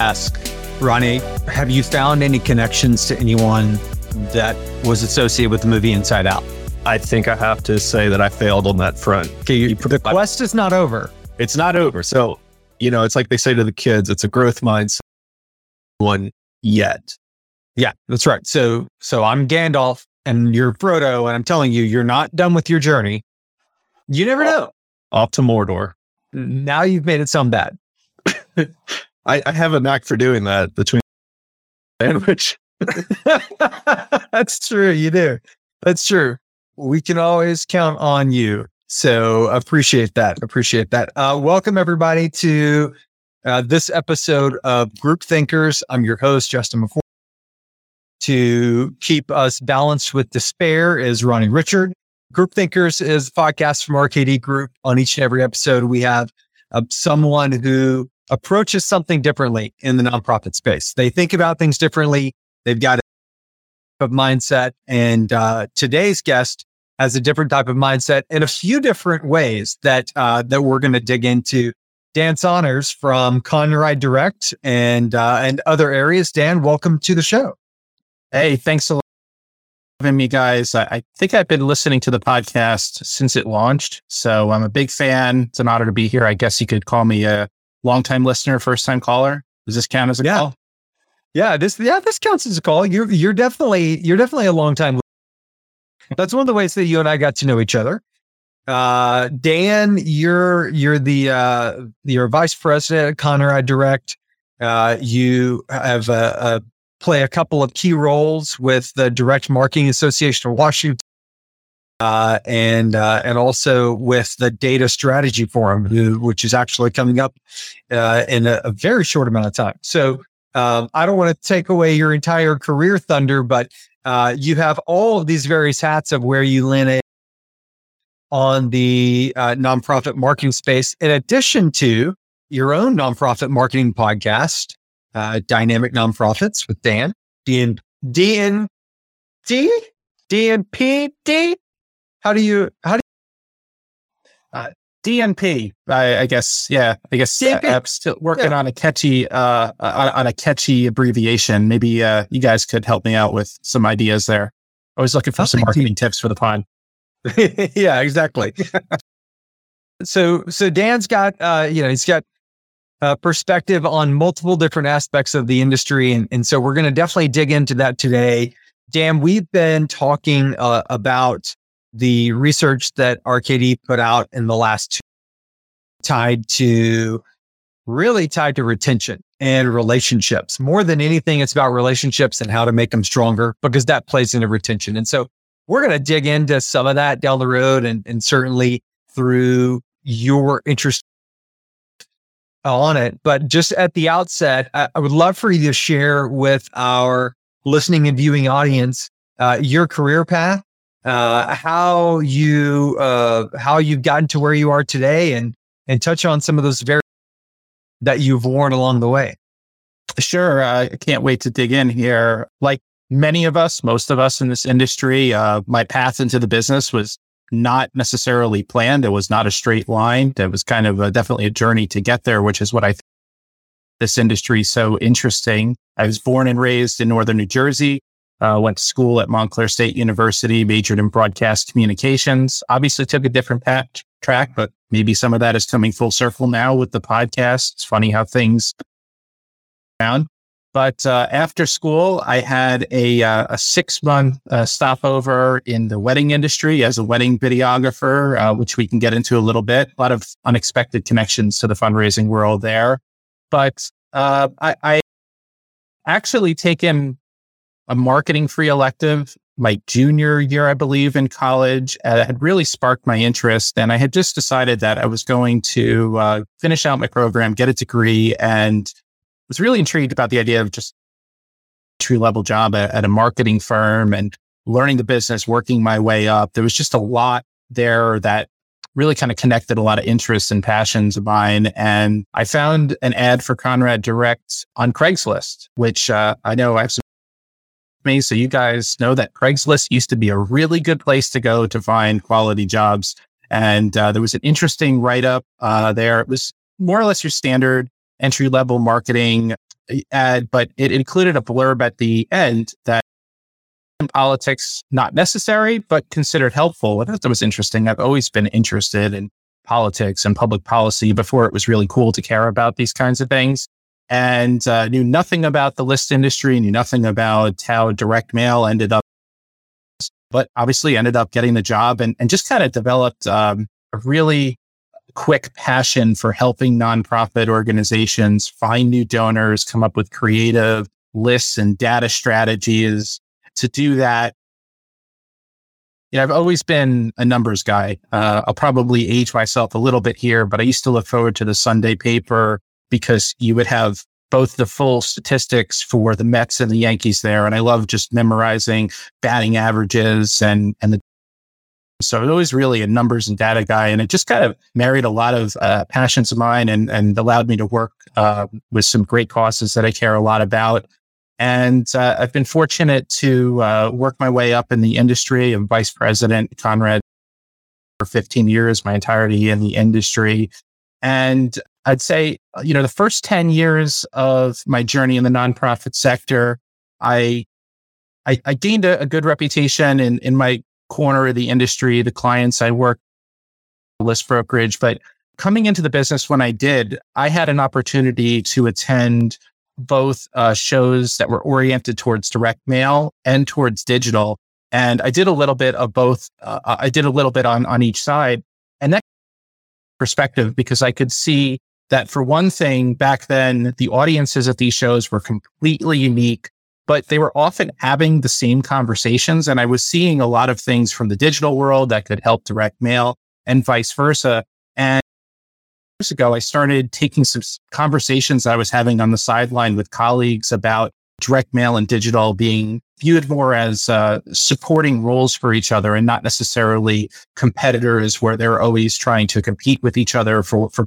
ask Ronnie, have you found any connections to anyone that was associated with the movie Inside Out? I think I have to say that I failed on that front. Okay, you, the quest is not over. It's not over. So, you know, it's like they say to the kids, it's a growth mindset one yet. Yeah, that's right. So, so I'm Gandalf and you're Frodo, and I'm telling you, you're not done with your journey. You never know. Off to Mordor. Now you've made it sound bad. I, I have a knack for doing that between sandwich. That's true. You do. That's true. We can always count on you. So appreciate that. Appreciate that. Uh, welcome everybody to uh, this episode of Group Thinkers. I'm your host, Justin McCoy. To keep us balanced with despair is Ronnie Richard. Group Thinkers is a podcast from RKD Group. On each and every episode, we have uh, someone who approaches something differently in the nonprofit space. They think about things differently. They've got a mindset. And uh, today's guest has a different type of mindset in a few different ways that uh, that we're going to dig into. Dan Saunders from Conrad Direct and uh, and other areas. Dan, welcome to the show. Hey, thanks a lot for having me, guys. I, I think I've been listening to the podcast since it launched, so I'm a big fan. It's an honor to be here. I guess you could call me a longtime listener, first time caller. Does this count as a yeah. call? Yeah, this yeah, this counts as a call. You're you're definitely you're definitely a long time. That's one of the ways that you and I got to know each other. Uh, Dan, you're you're the uh, you're vice president at I Direct. Uh, you have a, uh, play a couple of key roles with the Direct Marketing Association of Washington uh, and uh, and also with the Data Strategy Forum, which is actually coming up uh, in a, a, very short amount of time. So um, I don't want to take away your entire career thunder, but uh, you have all of these various hats of where you landed on the uh, nonprofit marketing space, in addition to your own nonprofit marketing podcast, Dynamic Nonprofits with Dan, DN, D, DNPD. How do you, how do uh, DNP, I, I, guess. Yeah, I guess uh, I'm still working yeah. on a catchy, uh, on, on, a catchy abbreviation. Maybe uh, you guys could help me out with some ideas there. I was looking for some marketing tips for the pond. yeah, exactly. so, so Dan's got, uh, you know, he's got uh, perspective on multiple different aspects of the industry, and and so we're going to definitely dig into that today. Dan, we've been talking uh, about the research that RKD put out in the last two tied to really tied to retention and relationships. More than anything, it's about relationships and how to make them stronger because that plays into retention. And so we're going to dig into some of that down the road and, and certainly through your interest on it. But just at the outset, I, I would love for you to share with our listening and viewing audience uh, your career path uh, how you uh, how you've gotten to where you are today, and and touch on some of those very that you've worn along the way. Sure, uh, I can't wait to dig in here. Like many of us, most of us in this industry, uh, my path into the business was not necessarily planned. It was not a straight line. It was kind of a, definitely a journey to get there, which is what I think this industry so interesting. I was born and raised in northern New Jersey. Uh, went to school at Montclair State University, majored in broadcast communications. Obviously, took a different path, track, but maybe some of that is coming full circle now with the podcast. It's funny how things found. But uh, after school, I had a, uh, a six month uh, stopover in the wedding industry as a wedding videographer, uh, which we can get into a little bit. A lot of unexpected connections to the fundraising world there. But uh, I, I actually taken a marketing free elective my junior year, I believe, in college uh, had really sparked my interest. And I had just decided that I was going to uh, finish out my program, get a degree, and was really intrigued about the idea of just entry level job at, at a marketing firm and learning the business, working my way up. There was just a lot there that really kind of connected a lot of interests and passions of mine. And I found an ad for Conrad Direct on Craigslist, which uh, I know I have some me. So you guys know that Craigslist used to be a really good place to go to find quality jobs. And uh, there was an interesting write up uh, there. It was more or less your standard entry level marketing ad, but it included a blurb at the end that politics not necessary, but considered helpful. I thought that was interesting. I've always been interested in politics and public policy before it was really cool to care about these kinds of things. And uh, knew nothing about the list industry, knew nothing about how direct mail ended up, but obviously ended up getting the job and, and just kind of developed um, a really quick passion for helping nonprofit organizations find new donors, come up with creative lists and data strategies to do that. You know, I've always been a numbers guy. Uh, I'll probably age myself a little bit here, but I used to look forward to the Sunday paper because you would have both the full statistics for the Mets and the Yankees there. And I love just memorizing batting averages and, and the so I was always really a numbers and data guy, and it just kind of married a lot of uh, passions of mine and, and allowed me to work uh, with some great causes that I care a lot about. And uh, I've been fortunate to uh, work my way up in the industry. I'm vice president Conrad for 15 years, my entirety in the industry. And I'd say, you know, the first 10 years of my journey in the nonprofit sector, I I, I gained a, a, good reputation in, in my corner of the industry, the clients I work list brokerage. But coming into the business when I did, I had an opportunity to attend both uh, shows that were oriented towards direct mail and towards digital. And I did a little bit of both. Uh, I did a little bit on, on each side and that perspective because I could see that for one thing, back then, the audiences at these shows were completely unique but they were often having the same conversations. And I was seeing a lot of things from the digital world that could help direct mail and vice versa. And years ago, I started taking some conversations I was having on the sideline with colleagues about direct mail and digital being viewed more as uh, supporting roles for each other and not necessarily competitors where they're always trying to compete with each other for, for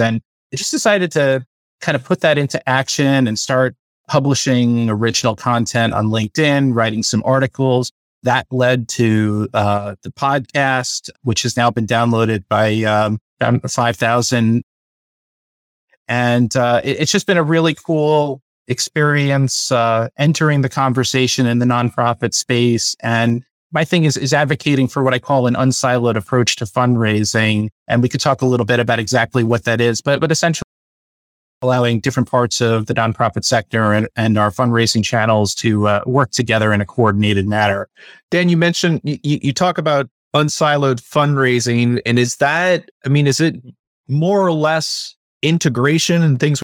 And I just decided to kind of put that into action and start publishing original content on LinkedIn, writing some articles. That led to uh, the podcast, which has now been downloaded by um, 5,000. And uh, it, it's just been a really cool experience uh, entering the conversation in the nonprofit space. And my thing is, is advocating for what I call an unsiloed approach to fundraising. And we could talk a little bit about exactly what that is, but, but essentially allowing different parts of the nonprofit sector and, and our fundraising channels to uh, work together in a coordinated manner. Dan, you mentioned you, you talk about unsiloed fundraising, and is that, I mean, is it more or less integration and things?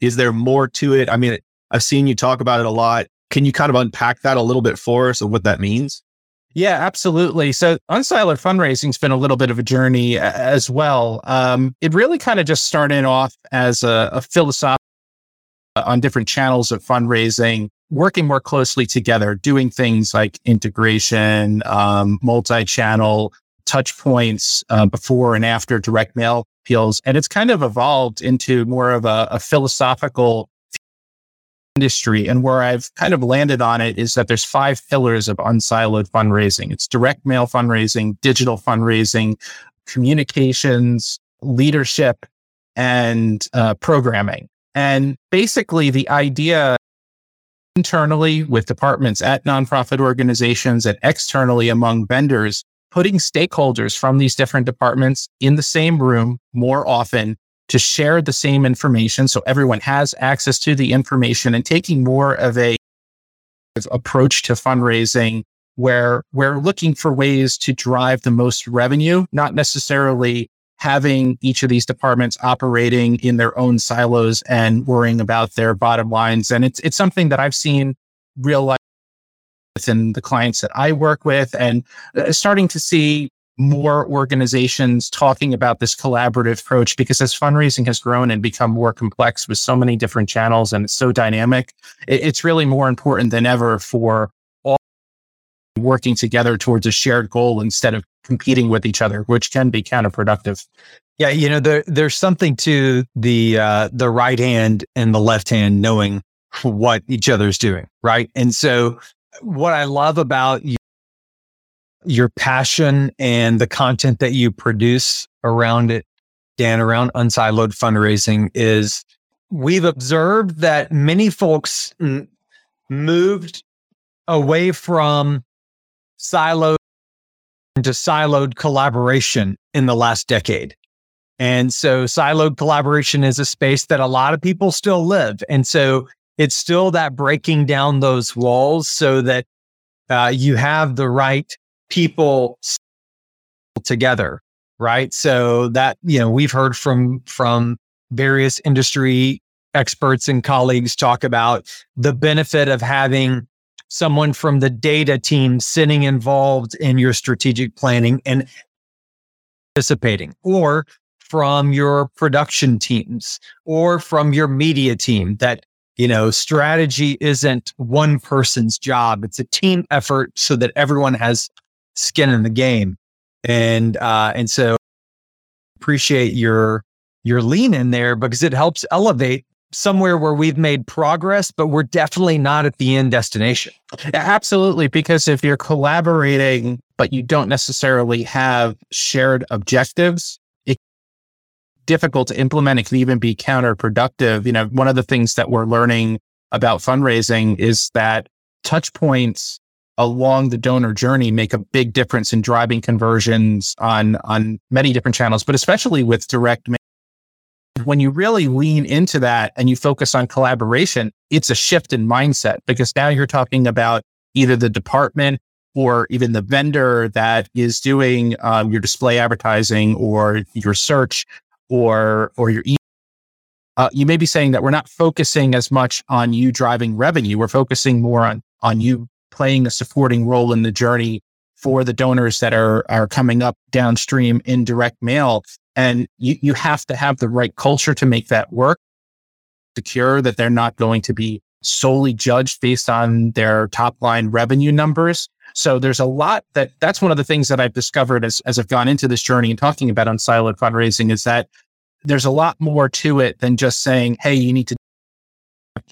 Is there more to it? I mean, I've seen you talk about it a lot. Can you kind of unpack that a little bit for us of what that means? Yeah, absolutely. So unsiloed fundraising's been a little bit of a journey as well. Um, it really kind of just started off as a, a philosophy on different channels of fundraising, working more closely together, doing things like integration, um, multi-channel touch points uh, before and after direct mail appeals. And it's kind of evolved into more of a, a philosophical industry. And where I've kind of landed on it is that there's five pillars of unsiloed fundraising. It's direct mail fundraising, digital fundraising, communications, leadership, and uh, programming. And basically the idea internally with departments at nonprofit organizations and externally among vendors, putting stakeholders from these different departments in the same room more often to share the same information so everyone has access to the information and taking more of a approach to fundraising where we're looking for ways to drive the most revenue, not necessarily having each of these departments operating in their own silos and worrying about their bottom lines. And it's it's something that I've seen real life within the clients that I work with and uh, starting to see more organizations talking about this collaborative approach because as fundraising has grown and become more complex with so many different channels and it's so dynamic, it's really more important than ever for all working together towards a shared goal instead of competing with each other, which can be counterproductive. Yeah, you know, there, there's something to the uh, the right hand and the left hand knowing what each other's doing, right? And so, what I love about your passion and the content that you produce around it, Dan, around unsiloed fundraising is we've observed that many folks moved away from siloed into siloed collaboration in the last decade. And so siloed collaboration is a space that a lot of people still live. And so it's still that breaking down those walls so that uh, you have the right people together. Right. So that, you know, we've heard from, from various industry experts and colleagues talk about the benefit of having someone from the data team sitting involved in your strategic planning and participating or from your production teams or from your media team that you know strategy isn't one person's job it's a team effort so that everyone has skin in the game and uh and so appreciate your your lean in there because it helps elevate somewhere where we've made progress but we're definitely not at the end destination absolutely because if you're collaborating but you don't necessarily have shared objectives it's difficult to implement. It can even be counterproductive. You know, one of the things that we're learning about fundraising is that touch points along the donor journey make a big difference in driving conversions on, on many different channels, but especially with direct mail. when you really lean into that and you focus on collaboration, it's a shift in mindset because now you're talking about either the department or even the vendor that is doing um, your display advertising or your search or or your email, uh, you may be saying that we're not focusing as much on you driving revenue. We're focusing more on on you playing a supporting role in the journey for the donors that are are coming up downstream in direct mail. And you you have to have the right culture to make that work. Secure that they're not going to be solely judged based on their top line revenue numbers. So there's a lot that that's one of the things that I've discovered as, as I've gone into this journey and talking about unsiloed fundraising is that there's a lot more to it than just saying, Hey, you need to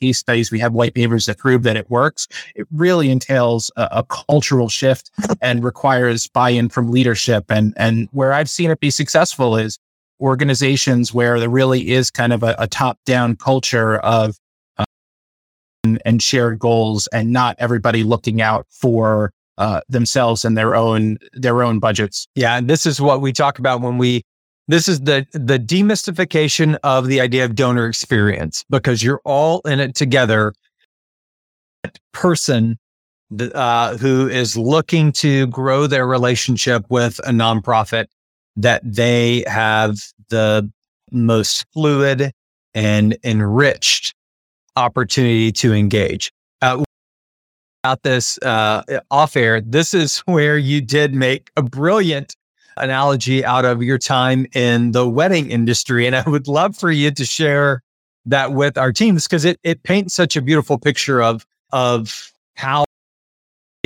case studies. We have white papers that prove that it works. It really entails a, a cultural shift and requires buy-in from leadership. And, and where I've seen it be successful is organizations where there really is kind of a, a top-down culture of and, and shared goals and not everybody looking out for uh, themselves and their own their own budgets. Yeah, and this is what we talk about when we. This is the the demystification of the idea of donor experience because you're all in it together. Person uh, who is looking to grow their relationship with a nonprofit that they have the most fluid and enriched opportunity to engage. Uh, about this uh, off air, this is where you did make a brilliant analogy out of your time in the wedding industry. And I would love for you to share that with our teams because it, it paints such a beautiful picture of, of how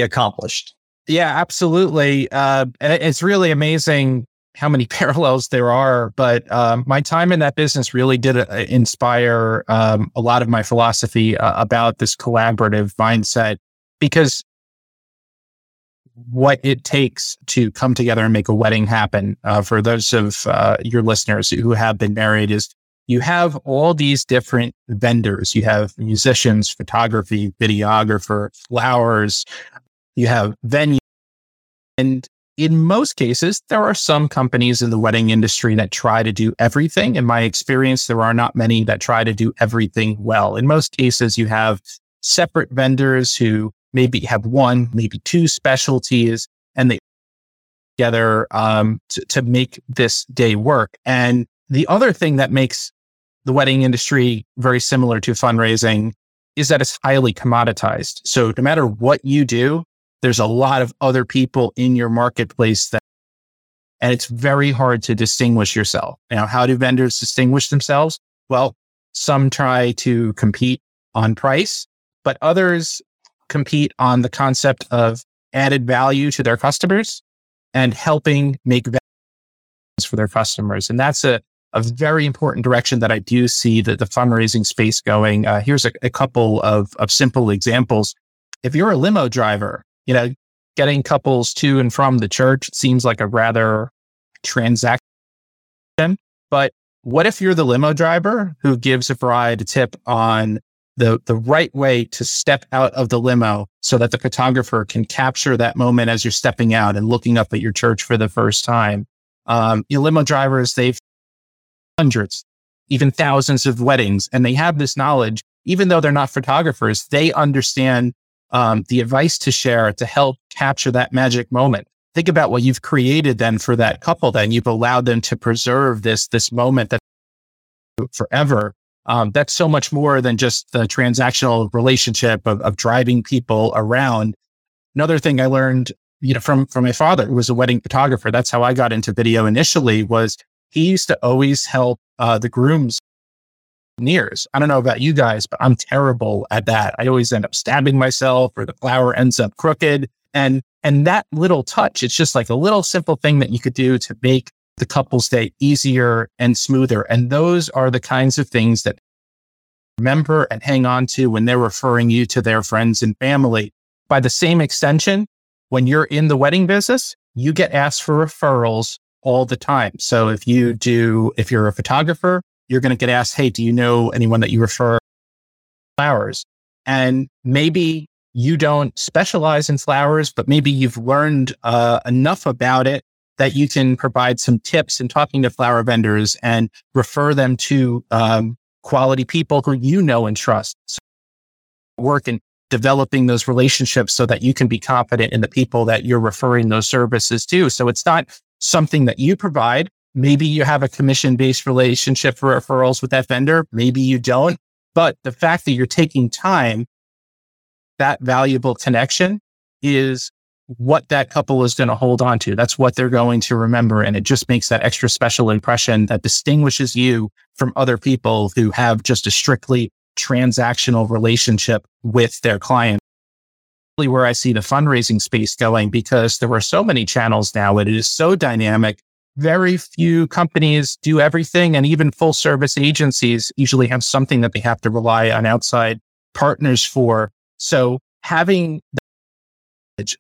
accomplished. Yeah, absolutely. Uh, it's really amazing how many parallels there are, but um, my time in that business really did uh, inspire um, a lot of my philosophy uh, about this collaborative mindset because what it takes to come together and make a wedding happen uh, for those of uh, your listeners who have been married is you have all these different vendors. You have musicians, photography, videographer, flowers, you have venue. And in most cases, there are some companies in the wedding industry that try to do everything. In my experience, there are not many that try to do everything well. In most cases, you have separate vendors who maybe have one, maybe two specialties, and they together um, to, to make this day work. And the other thing that makes the wedding industry very similar to fundraising is that it's highly commoditized. So no matter what you do, there's a lot of other people in your marketplace that, and it's very hard to distinguish yourself. Now, how do vendors distinguish themselves? Well, some try to compete on price, but others compete on the concept of added value to their customers and helping make value for their customers. And that's a, a very important direction that I do see that the fundraising space going. Uh, here's a, a couple of, of simple examples. If you're a limo driver you know, getting couples to and from the church seems like a rather transaction. But what if you're the limo driver who gives a bride a tip on the, the right way to step out of the limo so that the photographer can capture that moment as you're stepping out and looking up at your church for the first time. Um, limo drivers, they've hundreds, even thousands of weddings, and they have this knowledge. Even though they're not photographers, they understand um, the advice to share to help capture that magic moment. Think about what you've created then for that couple. Then you've allowed them to preserve this this moment that forever um, that's so much more than just the transactional relationship of, of driving people around. Another thing I learned, you know, from, from my father, who was a wedding photographer. That's how I got into video initially was he used to always help uh, the grooms nears. I don't know about you guys, but I'm terrible at that. I always end up stabbing myself or the flower ends up crooked. And, and that little touch, it's just like a little simple thing that you could do to make the couple's day easier and smoother. And those are the kinds of things that remember and hang on to when they're referring you to their friends and family. By the same extension, when you're in the wedding business, you get asked for referrals all the time. So if you do, if you're a photographer, you're going to get asked, Hey, do you know anyone that you refer flowers? And maybe you don't specialize in flowers, but maybe you've learned uh, enough about it that you can provide some tips in talking to flower vendors and refer them to um, quality people who you know and trust. So work in developing those relationships so that you can be confident in the people that you're referring those services to. So it's not something that you provide. Maybe you have a commission based relationship for referrals with that vendor. Maybe you don't. But the fact that you're taking time, that valuable connection is what that couple is going to hold on to. That's what they're going to remember. And it just makes that extra special impression that distinguishes you from other people who have just a strictly transactional relationship with their client. Where I see the fundraising space going because there are so many channels now. and It is so dynamic. Very few companies do everything and even full service agencies usually have something that they have to rely on outside partners for. So having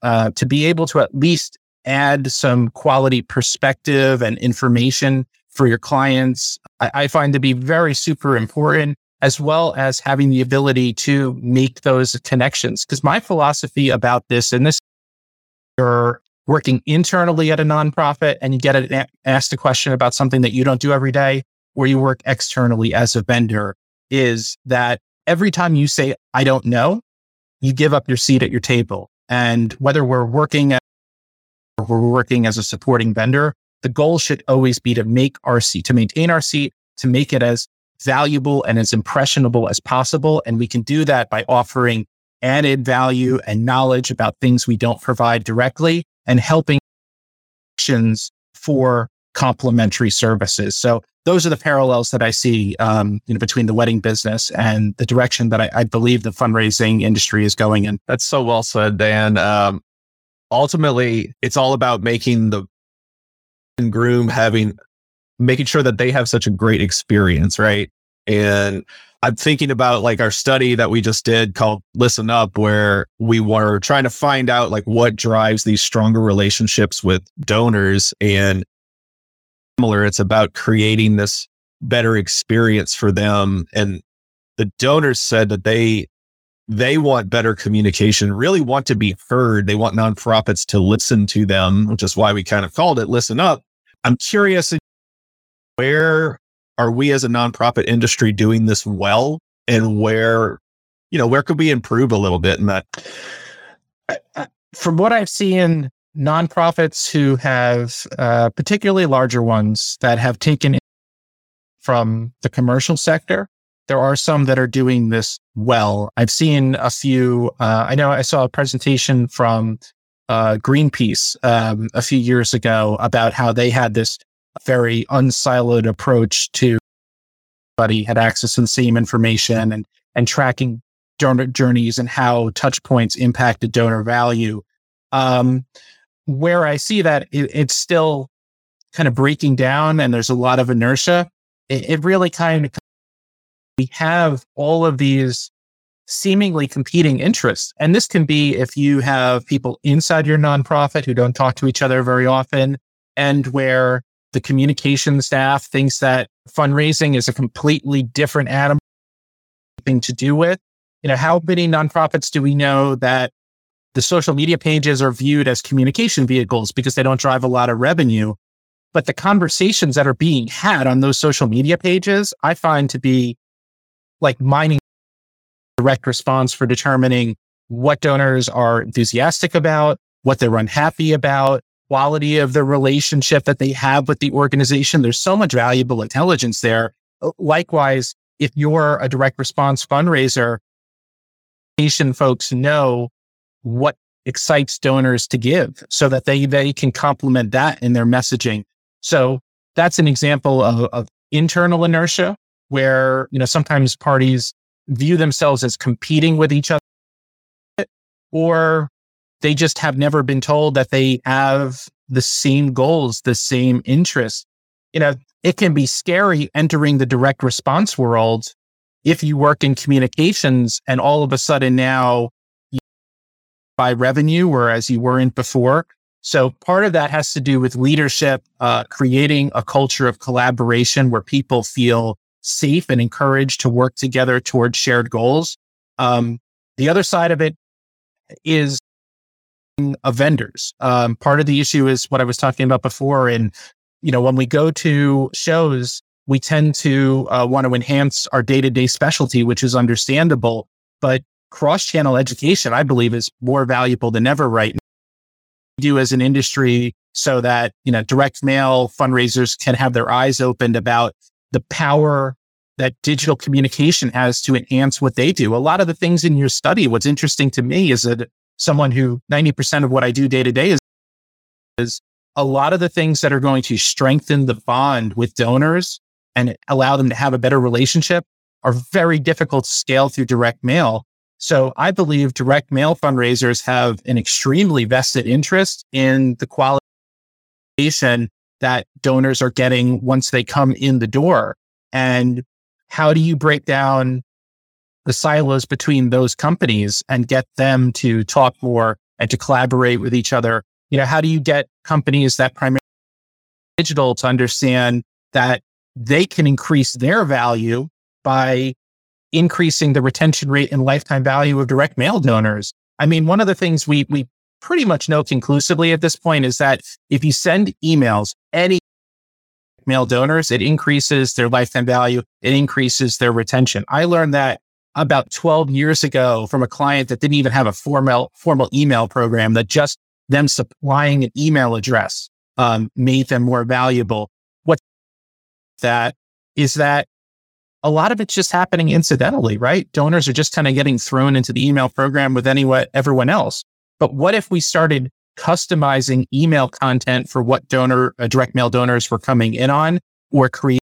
uh, to be able to at least add some quality perspective and information for your clients, I, I find to be very super important, as well as having the ability to make those connections. Because my philosophy about this, and this, you're working internally at a nonprofit and you get a, asked a question about something that you don't do every day, or you work externally as a vendor, is that every time you say, I don't know, you give up your seat at your table. And whether we're working at, or we're working as a supporting vendor, the goal should always be to make our seat, to maintain our seat, to make it as valuable and as impressionable as possible. And we can do that by offering added value and knowledge about things we don't provide directly and helping actions for complementary services. So those are the parallels that I see, um, you know, between the wedding business and the direction that I, I, believe the fundraising industry is going in. That's so well said, Dan. Um, ultimately, it's all about making the groom having, making sure that they have such a great experience, right? And I'm thinking about like our study that we just did called Listen Up, where we were trying to find out like what drives these stronger relationships with donors. And similar. It's about creating this better experience for them. And the donors said that they they want better communication, really want to be heard. They want nonprofits to listen to them, which is why we kind of called it Listen Up. I'm curious where are we as a nonprofit industry doing this well and where, you know, where could we improve a little bit in that? From what I've seen, nonprofits who have, uh, particularly larger ones that have taken from the commercial sector. There are some that are doing this well. I've seen a few. Uh, I know I saw a presentation from uh, Greenpeace um, a few years ago about how they had this very unsiloed approach to everybody had access to the same information and and tracking donor journeys and how touch points impacted donor value. Um, where I see that it, it's still kind of breaking down and there's a lot of inertia. It, it really kind of, we have all of these seemingly competing interests. And this can be if you have people inside your nonprofit who don't talk to each other very often and where the communication staff thinks that fundraising is a completely different animal thing to do with. You know, how many nonprofits do we know that the social media pages are viewed as communication vehicles because they don't drive a lot of revenue? But the conversations that are being had on those social media pages, I find to be like mining direct response for determining what donors are enthusiastic about, what they're unhappy about, quality of the relationship that they have with the organization. There's so much valuable intelligence there. Uh, likewise, if you're a direct response fundraiser, folks know what excites donors to give so that they, they can complement that in their messaging. So that's an example of, of internal inertia where, you know, sometimes parties view themselves as competing with each other or they just have never been told that they have the same goals, the same interests. You know, it can be scary entering the direct response world if you work in communications and all of a sudden now buy revenue, whereas you weren't before. So part of that has to do with leadership, uh, creating a culture of collaboration where people feel safe and encouraged to work together towards shared goals. Um, the other side of it is of vendors. Um, part of the issue is what I was talking about before. And, you know, when we go to shows, we tend to uh, want to enhance our day to day specialty, which is understandable. But cross channel education, I believe, is more valuable than ever right now. Do as an industry so that, you know, direct mail fundraisers can have their eyes opened about the power that digital communication has to enhance what they do. A lot of the things in your study, what's interesting to me is that someone who 90% of what I do day to day is, is a lot of the things that are going to strengthen the bond with donors and allow them to have a better relationship are very difficult to scale through direct mail. So I believe direct mail fundraisers have an extremely vested interest in the quality that donors are getting once they come in the door. And how do you break down the silos between those companies and get them to talk more and to collaborate with each other. You know, how do you get companies that primarily digital to understand that they can increase their value by increasing the retention rate and lifetime value of direct mail donors? I mean, one of the things we we pretty much know conclusively at this point is that if you send emails, any mail donors, it increases their lifetime value, it increases their retention. I learned that about 12 years ago from a client that didn't even have a formal formal email program that just them supplying an email address um, made them more valuable. What that is that a lot of it's just happening incidentally, right? Donors are just kind of getting thrown into the email program with anyone, everyone else. But what if we started customizing email content for what donor, uh, direct mail donors were coming in on or create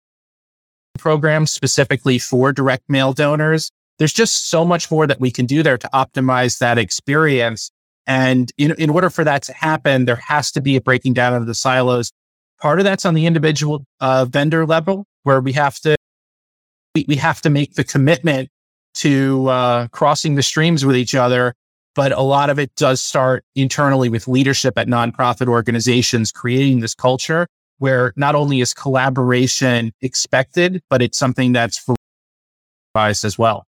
programs specifically for direct mail donors there's just so much more that we can do there to optimize that experience. And in, in order for that to happen, there has to be a breaking down of the silos. Part of that's on the individual uh, vendor level, where we have to we, we have to make the commitment to uh, crossing the streams with each other. But a lot of it does start internally with leadership at nonprofit organizations, creating this culture where not only is collaboration expected, but it's something that's for as well.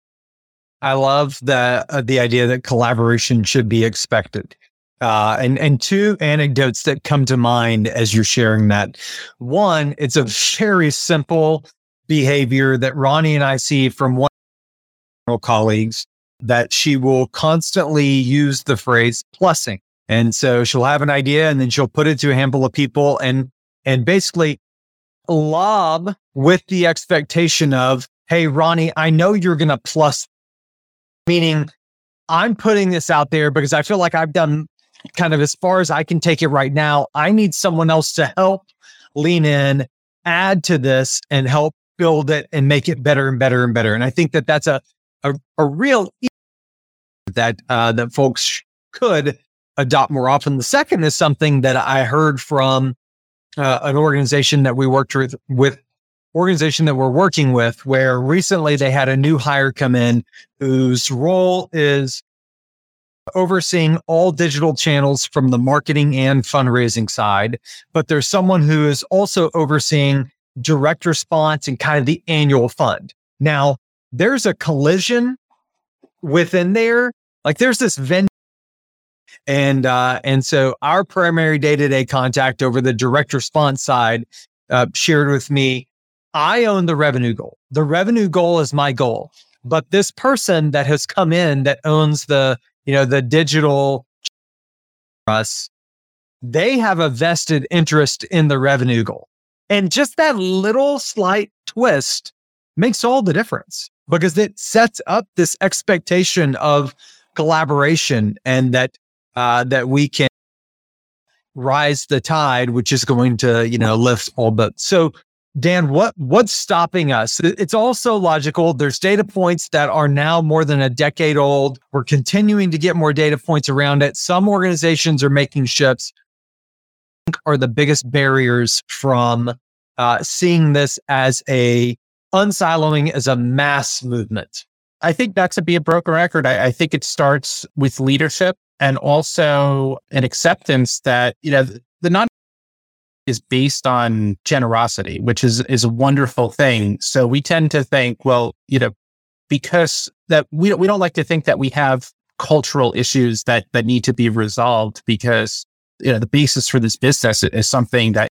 I love the uh, the idea that collaboration should be expected. Uh, and and two anecdotes that come to mind as you're sharing that. One, it's a very simple behavior that Ronnie and I see from one colleagues that she will constantly use the phrase plussing. And so she'll have an idea and then she'll put it to a handful of people and and basically lob with the expectation of, hey, Ronnie, I know you're to plus meaning I'm putting this out there because I feel like I've done kind of as far as I can take it right now. I need someone else to help lean in, add to this, and help build it and make it better and better and better. And I think that that's a a, a real that uh, that folks could adopt more often. The second is something that I heard from uh, an organization that we worked with with organization that we're working with where recently they had a new hire come in whose role is overseeing all digital channels from the marketing and fundraising side. But there's someone who is also overseeing direct response and kind of the annual fund. Now, there's a collision within there. Like there's this Venn and uh, and so our primary day to day contact over the direct response side uh, shared with me, I own the revenue goal. The revenue goal is my goal, but this person that has come in that owns the you know the digital us, they have a vested interest in the revenue goal, and just that little slight twist makes all the difference because it sets up this expectation of collaboration and that uh, that we can rise the tide, which is going to, you know, lift all boats. So, Dan, what what's stopping us? It's also logical. There's data points that are now more than a decade old. We're continuing to get more data points around it. Some organizations are making shifts. Are the biggest barriers from uh, seeing this as a unsiloing as a mass movement? I think not to be a broken record. I, I think it starts with leadership and also an acceptance that, you know, the non is based on generosity, which is, is a wonderful thing. So we tend to think, well, you know, because that we, we don't like to think that we have cultural issues that, that need to be resolved because, you know, the basis for this business is something that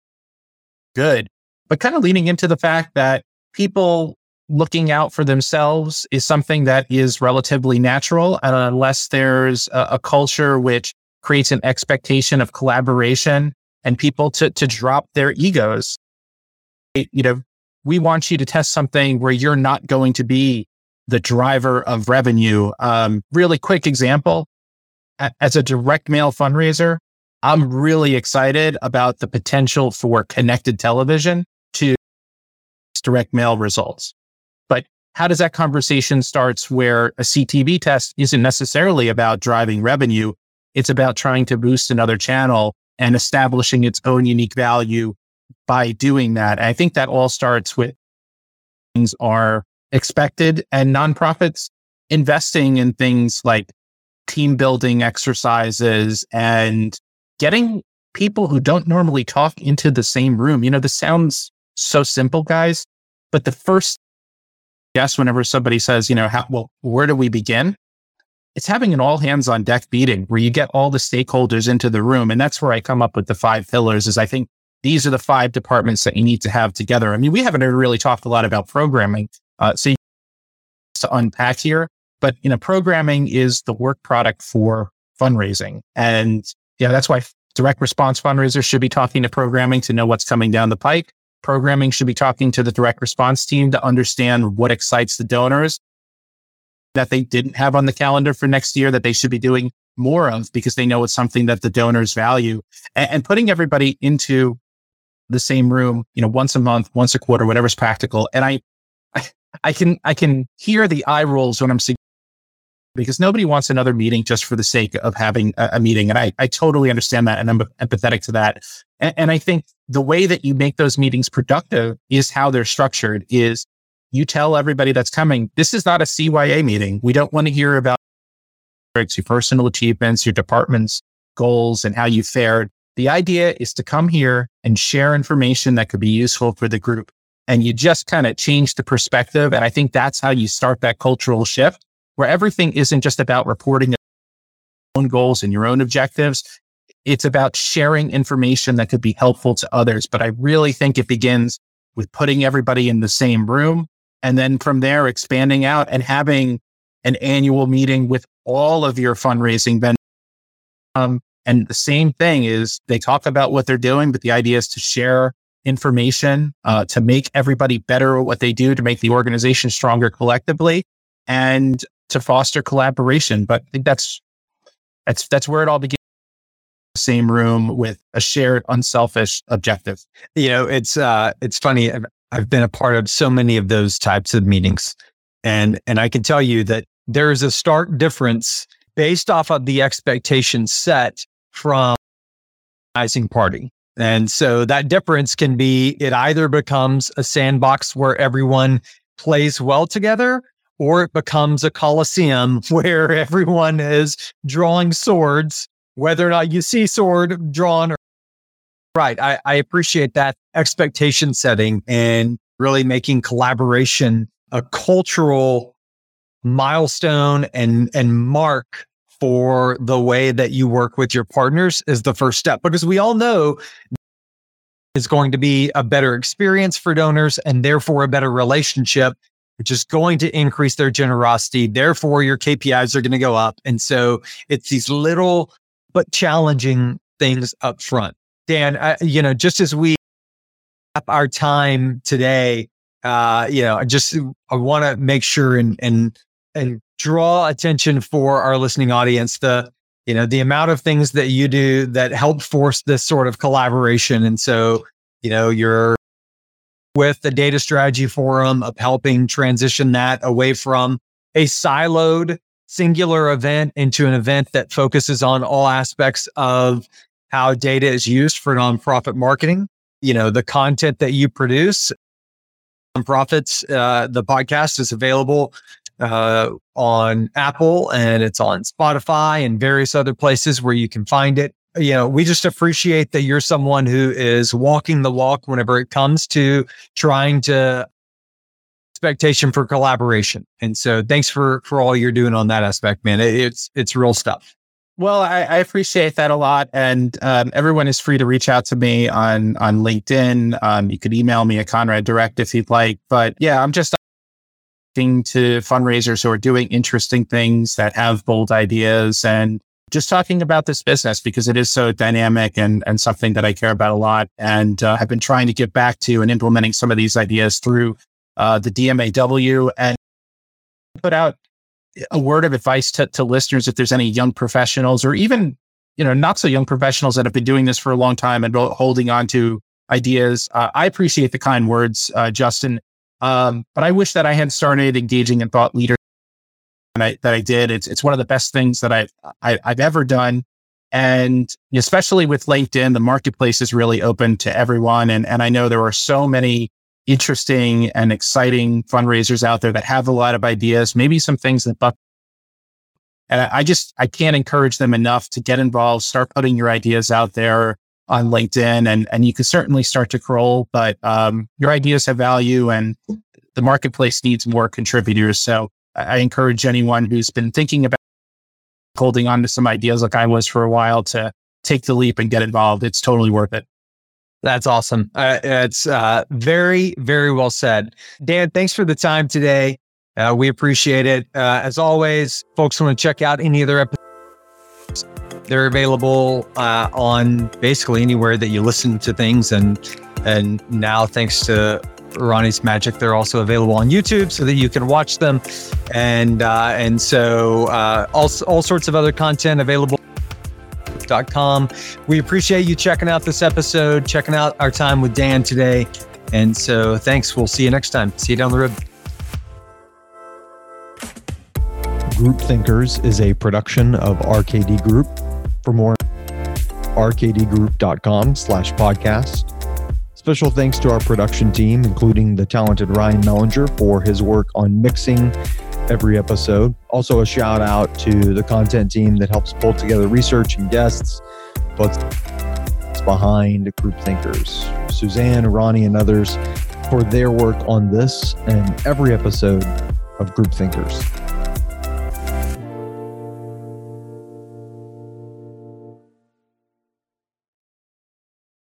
good, but kind of leaning into the fact that people looking out for themselves is something that is relatively natural. And unless there's a, a, culture which creates an expectation of collaboration and people to, to drop their egos, you know, we want you to test something where you're not going to be the driver of revenue. Um, really quick example. As a direct mail fundraiser, I'm really excited about the potential for connected television to direct mail results But how does that conversation starts where a CTV test isn't necessarily about driving revenue. It's about trying to boost another channel and establishing its own unique value by doing that. I think that all starts with things are expected and nonprofits investing in things like team building exercises and getting people who don't normally talk into the same room. You know, this sounds so simple, guys, but the first guess whenever somebody says, you know, how, well, where do we begin? It's having an all hands on deck meeting where you get all the stakeholders into the room. And that's where I come up with the five pillars is I think these are the five departments that you need to have together. I mean, we haven't really talked a lot about programming. Uh, so to unpack here, but you know, programming is the work product for fundraising. And yeah, that's why direct response fundraisers should be talking to programming to know what's coming down the pike programming should be talking to the direct response team to understand what excites the donors that they didn't have on the calendar for next year that they should be doing more of because they know it's something that the donors value and, and putting everybody into the same room, you know, once a month, once a quarter, whatever's practical. And I, I, can, I can hear the eye rolls when I'm because nobody wants another meeting just for the sake of having a, a meeting. And I, I totally understand that. And I'm empathetic to that. And, and I think the way that you make those meetings productive is how they're structured is you tell everybody that's coming, this is not a CYA meeting. We don't want to hear about your personal achievements, your department's goals and how you fared. The idea is to come here and share information that could be useful for the group. And you just kind of change the perspective. And I think that's how you start that cultural shift where everything isn't just about reporting your own goals and your own objectives. It's about sharing information that could be helpful to others. But I really think it begins with putting everybody in the same room and then from there expanding out and having an annual meeting with all of your fundraising vendors. Um, and the same thing is they talk about what they're doing, but the idea is to share information uh, to make everybody better at what they do, to make the organization stronger collectively. And to foster collaboration. But I think that's that's that's where it all begins. Same room with a shared, unselfish objective. You know, it's uh, it's funny. I've, I've been a part of so many of those types of meetings, and and I can tell you that there is a stark difference based off of the expectation set from rising party. And so that difference can be it either becomes a sandbox where everyone plays well together or it becomes a coliseum where everyone is drawing swords, whether or not you see sword drawn or Right. I, I appreciate that expectation setting and really making collaboration a cultural milestone and and mark for the way that you work with your partners is the first step because we all know is going to be a better experience for donors and therefore a better relationship which is going to increase their generosity. Therefore your KPIs are going to go up. And so it's these little but challenging things up front. Dan I, you know just as we have our time today uh, you know, I just I want to make sure and and and draw attention for our listening audience the you know the amount of things that you do that help force this sort of collaboration. And so you know you're with the data strategy forum of helping transition that away from a siloed singular event into an event that focuses on all aspects of how data is used for nonprofit marketing you know the content that you produce nonprofits uh, the podcast is available uh, on Apple and it's on Spotify and various other places where you can find it. You know, we just appreciate that you're someone who is walking the walk whenever it comes to trying to expectation for collaboration. And so thanks for for all you're doing on that aspect, man. It, it's it's real stuff. Well, I, I, appreciate that a lot, and um, everyone is free to reach out to me on on LinkedIn. Um, you could email me at Conrad Direct if you'd like. But yeah, I'm just talking to fundraisers who are doing interesting things that have bold ideas and just talking about this business because it is so dynamic and, and something that I care about a lot. And uh, have been trying to get back to and implementing some of these ideas through uh, the DMAW and put out a word of advice to, to listeners if there's any young professionals or even, you know, not so young professionals that have been doing this for a long time and holding on to ideas. Uh, I appreciate the kind words, uh, Justin. Um, but I wish that I had started engaging in thought leaders and I, that I did. It's, it's one of the best things that I've, I, have i have ever done. And especially with LinkedIn, the marketplace is really open to everyone. And, and I know there are so many interesting and exciting fundraisers out there that have a lot of ideas, maybe some things that buck. And I, I just, I can't encourage them enough to get involved, start putting your ideas out there on LinkedIn and, and you can certainly start to crawl, but um, your ideas have value and the marketplace needs more contributors. So I encourage anyone who's been thinking about holding on to some ideas like I was for a while to take the leap and get involved. It's totally worth it. That's awesome. Uh, it's uh, very, very well said. Dan, thanks for the time today. Uh, we appreciate it. Uh, as always, folks want to check out any other episodes they're available uh, on basically anywhere that you listen to things, and and now thanks to Ronnie's Magic, they're also available on YouTube so that you can watch them, and uh, and so uh, all all sorts of other content available. Dot com. We appreciate you checking out this episode, checking out our time with Dan today. And so thanks. We'll see you next time. See you down the road. Group Thinkers is a production of RKD Group. For more, rkdgroup.com slash podcast. Special thanks to our production team, including the talented Ryan Mellinger for his work on mixing every episode. Also, a shout out to the content team that helps pull together research and guests, but behind Group Thinkers. Suzanne, Ronnie, and others for their work on this and every episode of Group Thinkers.